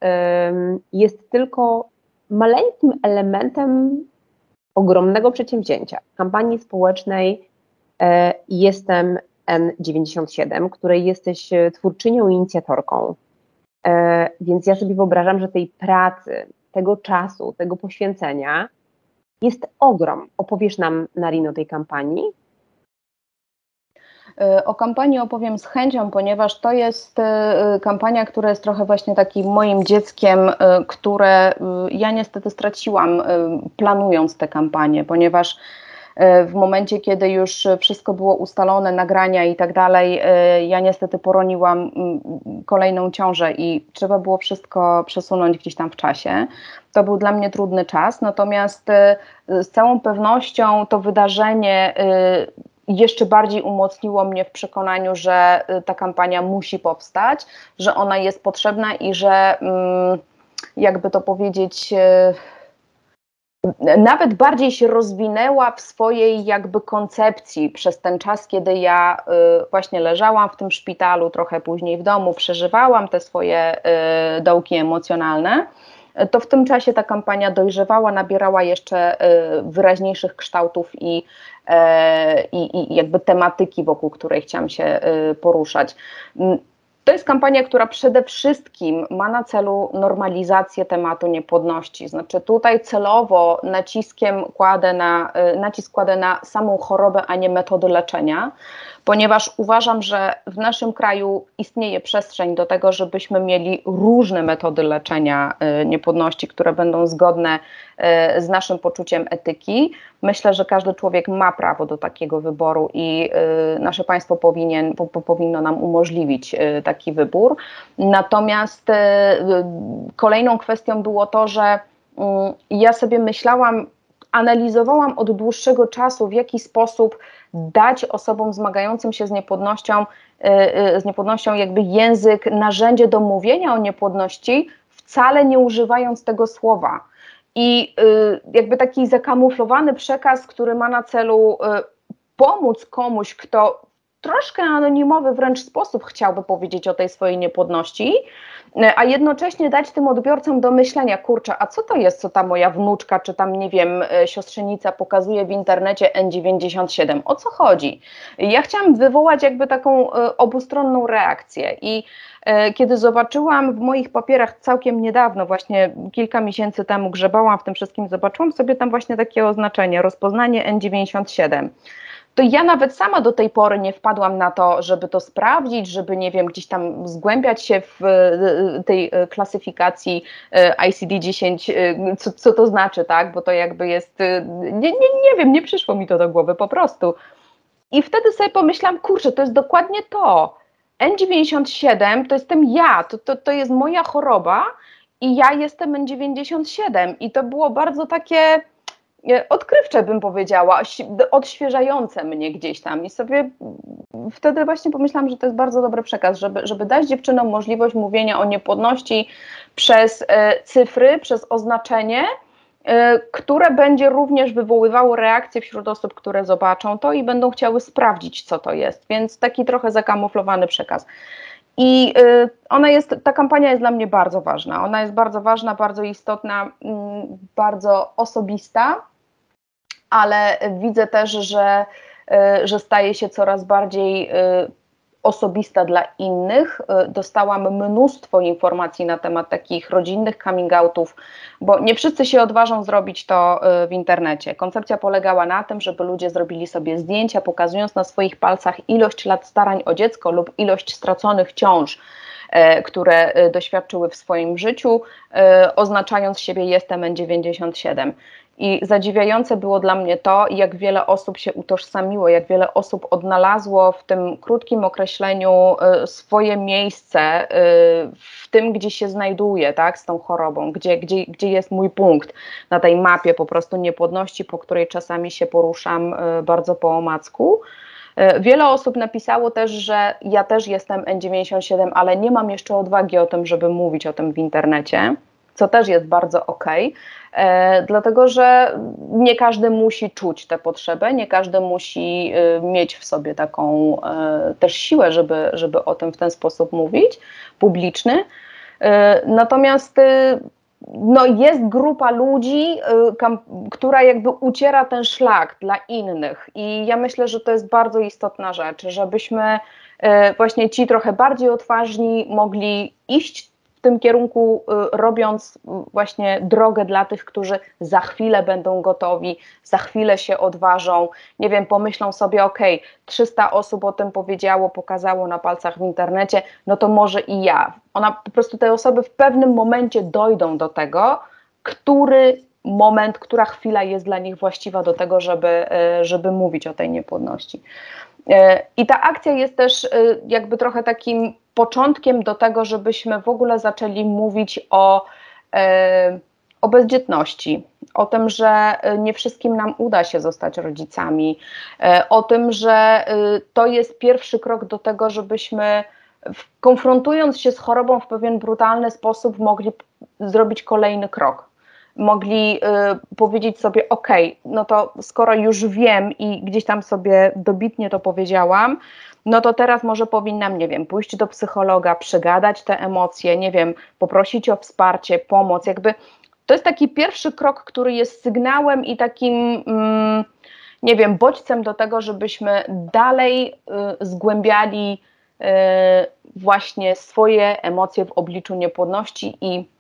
jest tylko maleńkim elementem ogromnego przedsięwzięcia, kampanii społecznej e, Jestem N97, której jesteś e, twórczynią i inicjatorką. E, więc ja sobie wyobrażam, że tej pracy, tego czasu, tego poświęcenia jest ogrom. Opowiesz nam, Narino, tej kampanii? O kampanii opowiem z chęcią, ponieważ to jest e, kampania, która jest trochę właśnie takim moim dzieckiem, które ja niestety straciłam planując tę kampanię, ponieważ w momencie, kiedy już wszystko było ustalone, nagrania i tak dalej, ja niestety poroniłam kolejną ciążę i trzeba było wszystko przesunąć gdzieś tam w czasie. To był dla mnie trudny czas, natomiast z całą pewnością to wydarzenie jeszcze bardziej umocniło mnie w przekonaniu, że y, ta kampania musi powstać, że ona jest potrzebna i że mm, jakby to powiedzieć, y, nawet bardziej się rozwinęła w swojej jakby koncepcji przez ten czas, kiedy ja y, właśnie leżałam w tym szpitalu, trochę później w domu, przeżywałam te swoje dołki emocjonalne to w tym czasie ta kampania dojrzewała, nabierała jeszcze wyraźniejszych kształtów i i, i jakby tematyki, wokół której chciałam się e, poruszać. To jest kampania, która przede wszystkim ma na celu normalizację tematu niepłodności. Znaczy tutaj celowo naciskiem kładę na, e, nacisk kładę na samą chorobę, a nie metody leczenia, ponieważ uważam, że w naszym kraju istnieje przestrzeń do tego, żebyśmy mieli różne metody leczenia niepłodności, które będą zgodne E, z naszym poczuciem etyki. Myślę, że każdy człowiek ma prawo do takiego wyboru i e, nasze państwo powinien, powinno nam umożliwić taki wybór. Natomiast kolejną kwestią było to, że mm, ja sobie myślałam, analizowałam od dłuższego czasu, w jaki sposób dać osobom zmagającym się z niepłodnością, z niepłodnością jakby język, narzędzie do mówienia o niepłodności, wcale nie używając tego słowa. I y, jakby taki zakamuflowany przekaz, który ma na celu y, pomóc komuś, kto troszkę anonimowy wręcz sposób chciałby powiedzieć o tej swojej niepłodności, a jednocześnie dać tym odbiorcom do myślenia, kurczę, a co to jest, co ta moja wnuczka, czy tam, nie wiem, siostrzenica pokazuje w internecie N97, o co chodzi? Ja chciałam wywołać jakby taką obustronną reakcję i E, kiedy zobaczyłam w moich papierach całkiem niedawno, właśnie kilka miesięcy temu grzebałam w tym wszystkim, zobaczyłam sobie tam właśnie takie oznaczenie, rozpoznanie N97 to ja nawet sama do tej pory nie wpadłam na to, żeby to sprawdzić, żeby, nie wiem, gdzieś tam zgłębiać się w e, tej e, klasyfikacji ICD-10, co, co to znaczy, tak, bo to jakby jest, nie, nie, nie wiem, nie przyszło mi to do głowy po prostu. I wtedy sobie pomyślałam, kurczę, to jest dokładnie to. N97 to jestem ja, to, to, to jest moja choroba i ja jestem N97 i to było bardzo takie e, odkrywcze bym powiedziała, odświeżające mnie gdzieś tam i sobie wtedy właśnie pomyślałam, że to jest bardzo dobry przekaz, żeby, żeby dać dziewczynom możliwość mówienia o niepłodności przez e, cyfry, przez oznaczenie, E, które będzie również wywoływało reakcje wśród osób, które zobaczą to i będą chciały sprawdzić, co to jest. Więc taki trochę zakamuflowany przekaz. I e, ona jest, ta kampania jest dla mnie bardzo ważna. Ona jest bardzo ważna, bardzo istotna, mm, bardzo osobista, ale widzę też, że, e, że staje się coraz bardziej osobista dla innych. Y, dostałam mnóstwo informacji na temat takich rodzinnych coming outów, bo nie wszyscy się odważą zrobić to w internecie. Koncepcja polegała na tym, żeby ludzie zrobili sobie zdjęcia, pokazując na swoich palcach ilość lat starań o dziecko lub ilość straconych ciąż które doświadczyły w swoim życiu, oznaczając siebie jestem N97. I zadziwiające było dla mnie to, jak wiele osób się utożsamiło, jak wiele osób odnalazło w tym krótkim określeniu y, swoje miejsce y, w tym, gdzie się znajduje, tak, z tą chorobą, gdzie, gdzie, gdzie jest mój punkt na tej mapie po prostu niepłodności, po której czasami się poruszam y, bardzo po omacku. Wiele osób napisało też, że ja też jestem N97, ale nie mam jeszcze odwagi o tym, żeby mówić o tym w internecie co też jest bardzo ok, e, dlatego że nie każdy musi czuć tę potrzebę, nie każdy musi e, mieć w sobie taką e, też siłę, żeby, żeby o tym w ten sposób mówić, publiczny. Natomiast no jest grupa ludzi, która jakby uciera ten szlak dla innych i ja myślę, że to jest bardzo istotna rzecz, żebyśmy właśnie ci trochę bardziej odważni mogli iść tym kierunku, y, robiąc właśnie drogę dla tych, którzy za chwilę będą gotowi, za chwilę się odważą, nie wiem, pomyślą sobie, ok, 300 osób o tym powiedziało, pokazało na palcach w internecie, no to może i ja. Ona po prostu te osoby w pewnym momencie dojdą do tego, który moment, która chwila jest dla nich właściwa do tego, żeby, y, żeby mówić o tej niepłodności. Y, I ta akcja jest też jakby trochę takim początkiem do tego, żebyśmy w ogóle zaczęli mówić o, e, o bezdzietności, o tym, że nie wszystkim nam uda się zostać rodzicami, e, o tym, że e, to jest pierwszy krok do tego, żebyśmy konfrontując się z chorobą w pewien brutalny sposób, mogli zrobić kolejny krok. Mogli y, powiedzieć sobie, OK, no to skoro już wiem i gdzieś tam sobie dobitnie to powiedziałam, no to teraz może powinnam, nie wiem, pójść do psychologa, przegadać te emocje, nie wiem, poprosić o wsparcie, pomoc, jakby to jest taki pierwszy krok, który jest sygnałem i takim, mm, nie wiem, bodźcem do tego, żebyśmy dalej y, zgłębiali y, właśnie swoje emocje w obliczu niepłodności i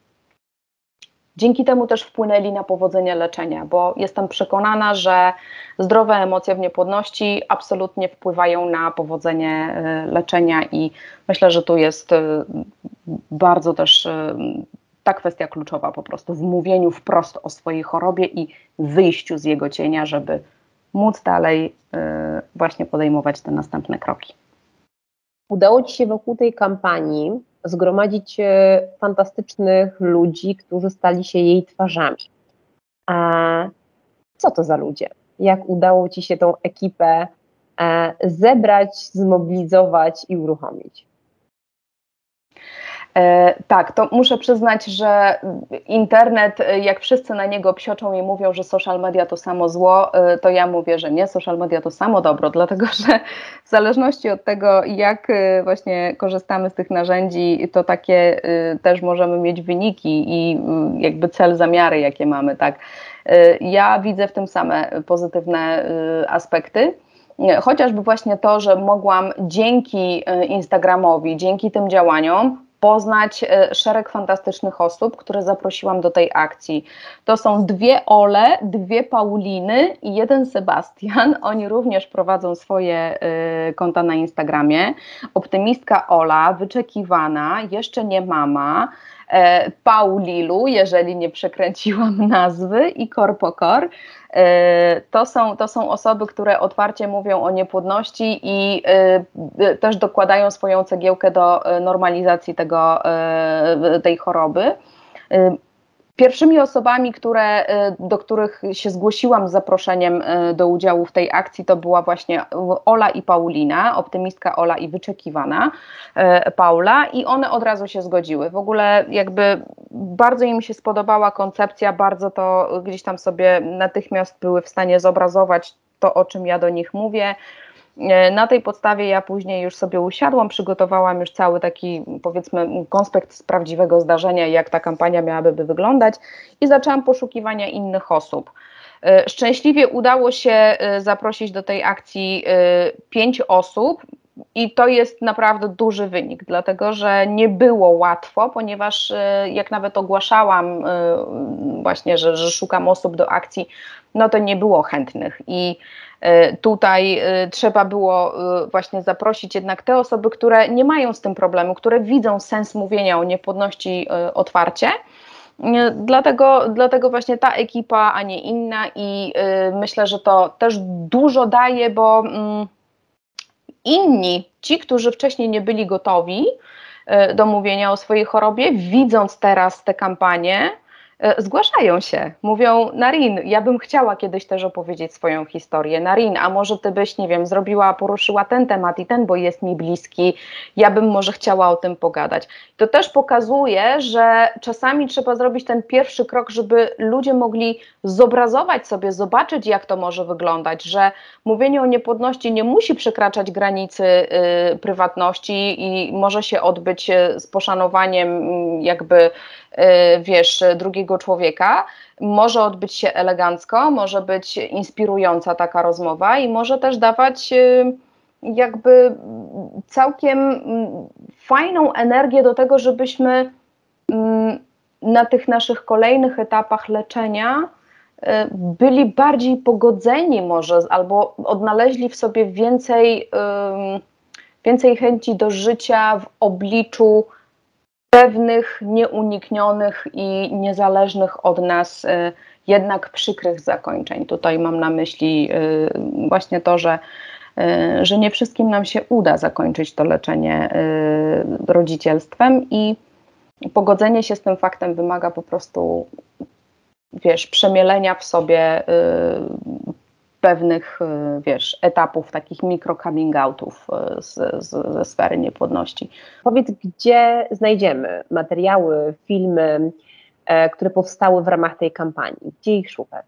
Dzięki temu też wpłynęli na powodzenie leczenia, bo jestem przekonana, że zdrowe emocje w niepłodności absolutnie wpływają na powodzenie e, leczenia i myślę, że tu jest e, bardzo też e, ta kwestia kluczowa po prostu w mówieniu wprost o swojej chorobie i wyjściu z jego cienia, żeby móc dalej właśnie podejmować te następne kroki. Udało Ci się wokół tej kampanii zgromadzić fantastycznych ludzi, którzy stali się jej twarzami. A co to za ludzie? Jak udało Ci się tą ekipę e, zebrać, zmobilizować i uruchomić? E, tak, to muszę przyznać, że internet, e, jak wszyscy na niego psioczą i mówią, że social media to samo zło, e, to ja mówię, że nie, social media to samo dobro, dlatego że w zależności od tego, jak właśnie korzystamy z tych narzędzi, to takie też możemy mieć wyniki i mm, jakby cel, zamiary, jakie mamy, tak. Ja widzę w tym same pozytywne aspekty. Chociażby właśnie to, że mogłam dzięki Instagramowi, dzięki tym działaniom poznać e, szereg fantastycznych osób, które zaprosiłam do tej akcji. To są dwie Ole, dwie Pauliny i jeden Sebastian. Oni również prowadzą swoje e, konta na Instagramie. Optymistka Ola, wyczekiwana, jeszcze nie mama. E, Paulilu, jeżeli nie przekręciłam nazwy, i Korpokor. E, to są, to są osoby, które otwarcie mówią o niepłodności i e, też dokładają swoją cegiełkę do normalizacji tego, tej choroby. Pierwszymi osobami, które, y, do których się zgłosiłam z zaproszeniem y, do udziału w tej akcji, to była właśnie Ola i Paulina, optymistka Ola i wyczekiwana y, Paula, i one od razu się zgodziły. W ogóle jakby bardzo im się spodobała koncepcja, bardzo to gdzieś tam sobie natychmiast były w stanie zobrazować to, o czym ja do nich mówię. E, na tej podstawie ja później już sobie usiadłam, przygotowałam już cały taki, powiedzmy, konspekt z prawdziwego zdarzenia, jak ta kampania miałaby wyglądać i zaczęłam poszukiwania innych osób. E, szczęśliwie udało się e, zaprosić do tej akcji pięć osób. I to jest naprawdę duży wynik, dlatego że nie było łatwo, ponieważ jak nawet ogłaszałam właśnie, że, że szukam osób do akcji, no to nie było chętnych. I E, tutaj trzeba było właśnie zaprosić jednak te osoby, które nie mają z tym problemu, które widzą sens mówienia o niepłodności otwarcie. Dlatego, dlatego właśnie ta ekipa, a nie inna, i myślę, że to też dużo daje, bo mm, inni, ci, którzy wcześniej nie byli gotowi do mówienia o swojej chorobie, widząc teraz te kampanie, E, zgłaszają się, mówią Narin, ja bym chciała kiedyś też opowiedzieć swoją historię. Narin, a może ty byś, nie wiem, zrobiła, poruszyła ten temat i ten, bo jest mi bliski, ja bym może chciała o tym pogadać. To też pokazuje, że czasami trzeba zrobić ten pierwszy krok, żeby ludzie mogli zobrazować sobie, zobaczyć, jak to może wyglądać, że mówienie o niepłodności nie musi przekraczać granicy y, prywatności i może się odbyć y, z poszanowaniem y, jakby wiesz, drugiego człowieka. Może odbyć się elegancko, może być inspirująca taka rozmowa i może też dawać y, jakby całkiem mm, fajną energię do tego, żebyśmy mm, na tych naszych kolejnych etapach leczenia y, byli bardziej pogodzeni może albo odnaleźli w sobie więcej, więcej chęci do życia w obliczu pewnych nieuniknionych i niezależnych od nas y, jednak przykrych zakończeń. Tutaj mam na myśli y, właśnie to, że, y, że nie wszystkim nam się uda zakończyć to leczenie rodzicielstwem i pogodzenie się z tym faktem wymaga po prostu wiesz, przemielenia w sobie pewnych, y, wiesz, etapów, takich mikro coming outów y, z, z, ze sfery niepłodności. Powiedz, gdzie znajdziemy materiały, filmy, e, które powstały w ramach tej kampanii? Gdzie ich szukać?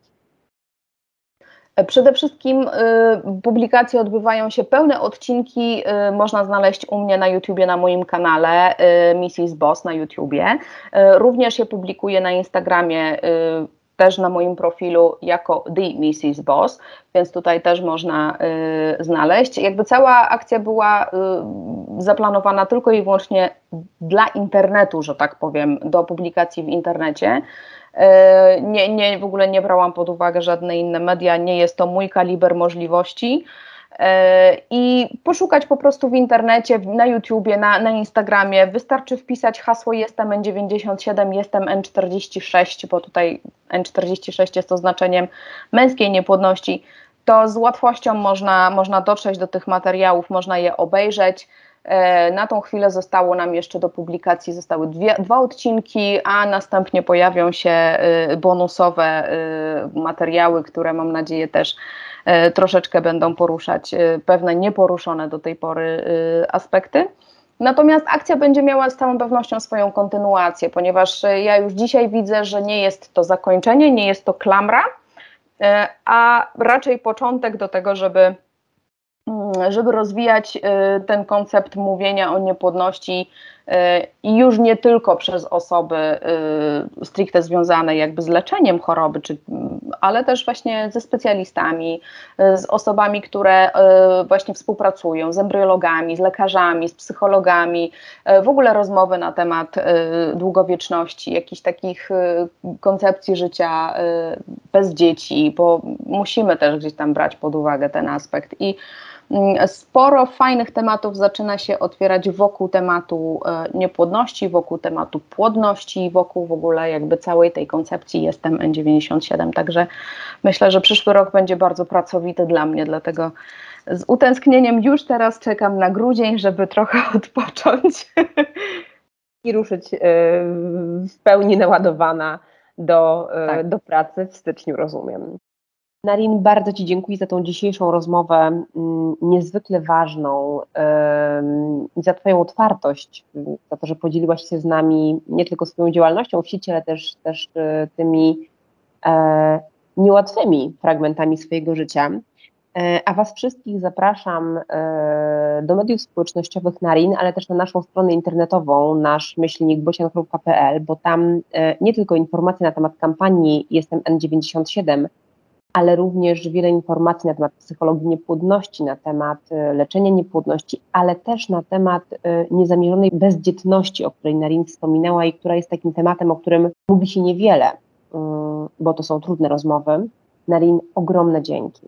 E, przede wszystkim y, publikacje odbywają się, pełne odcinki y, można znaleźć u mnie na YouTubie, na moim kanale y, Mrs. Boss na YouTubie. Również je publikuję na Instagramie też na moim profilu jako The Mrs. Boss, więc tutaj też można y, znaleźć. Jakby cała akcja była y, zaplanowana tylko i wyłącznie dla internetu, że tak powiem, do publikacji w internecie. Y, nie, nie, w ogóle nie brałam pod uwagę żadne inne media, nie jest to mój kaliber możliwości. E, i poszukać po prostu w internecie, na YouTubie, na, na Instagramie. Wystarczy wpisać hasło jestem N97, jestem N46, bo tutaj N46 jest oznaczeniem męskiej niepłodności. To z łatwością można, można dotrzeć do tych materiałów, można je obejrzeć. E, na tą chwilę zostało nam jeszcze do publikacji zostały dwie, dwa odcinki, a następnie pojawią się y, bonusowe y, materiały, które mam nadzieję też troszeczkę będą poruszać e, pewne nieporuszone do tej pory e, aspekty. Natomiast akcja będzie miała z całą pewnością swoją kontynuację, ponieważ ja już dzisiaj widzę, że nie jest to zakończenie, nie jest to klamra, a raczej początek do tego, żeby Mm, żeby rozwijać ten koncept mówienia o niepłodności i już nie tylko przez osoby y, stricte związane jakby z leczeniem choroby, czy, ale też właśnie ze specjalistami, z osobami, które właśnie współpracują, z embryologami, z lekarzami, z psychologami, w ogóle rozmowy na temat długowieczności, jakichś takich koncepcji życia bez dzieci, bo musimy też gdzieś tam brać pod uwagę ten aspekt. I sporo fajnych tematów zaczyna się otwierać wokół tematu e, niepłodności, wokół tematu płodności, wokół w ogóle jakby całej tej koncepcji jestem N97. Także myślę, że przyszły rok będzie bardzo pracowity dla mnie, dlatego z utęsknieniem już teraz czekam na grudzień, żeby trochę odpocząć. I ruszyć e, w pełni naładowana do, e, tak. do pracy w styczniu, rozumiem. Narin, bardzo Ci dziękuję za tą dzisiejszą rozmowę, mm, niezwykle ważną i za Twoją otwartość, za to, że podzieliłaś się z nami nie tylko swoją działalnością w sieci, ale też, też e, tymi e, niełatwymi fragmentami swojego życia. E, a Was wszystkich zapraszam do mediów społecznościowych Narin, ale też na naszą stronę internetową, nasz myślnik bosian.pl, bo tam nie tylko informacje na temat kampanii Jestem N97, ale również wiele informacji na temat psychologii niepłodności, na temat e, leczenia niepłodności, ale też na temat e, niezamierzonej bezdzietności, o której Narin wspominała i która jest takim tematem, o którym mówi się niewiele, mm, bo to są trudne rozmowy. Narin, ogromne dzięki.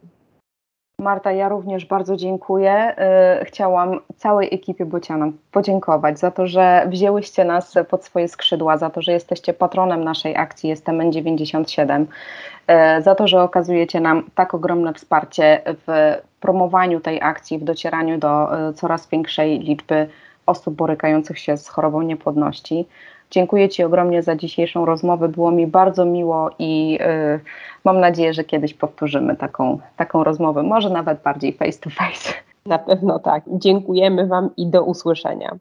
Marta, ja również bardzo dziękuję. Y, chciałam całej ekipie Bocianom podziękować za to, że wzięłyście nas pod swoje skrzydła, za to, że jesteście patronem naszej akcji Jestem N97, y, za to, że okazujecie nam tak ogromne wsparcie w promowaniu tej akcji, w docieraniu do y, coraz większej liczby osób borykających się z chorobą niepłodności. Dziękuję Ci ogromnie za dzisiejszą rozmowę. Było mi bardzo miło i y, mam nadzieję, że kiedyś powtórzymy taką, taką rozmowę, może nawet bardziej face to face. Na pewno tak. Dziękujemy Wam i do usłyszenia.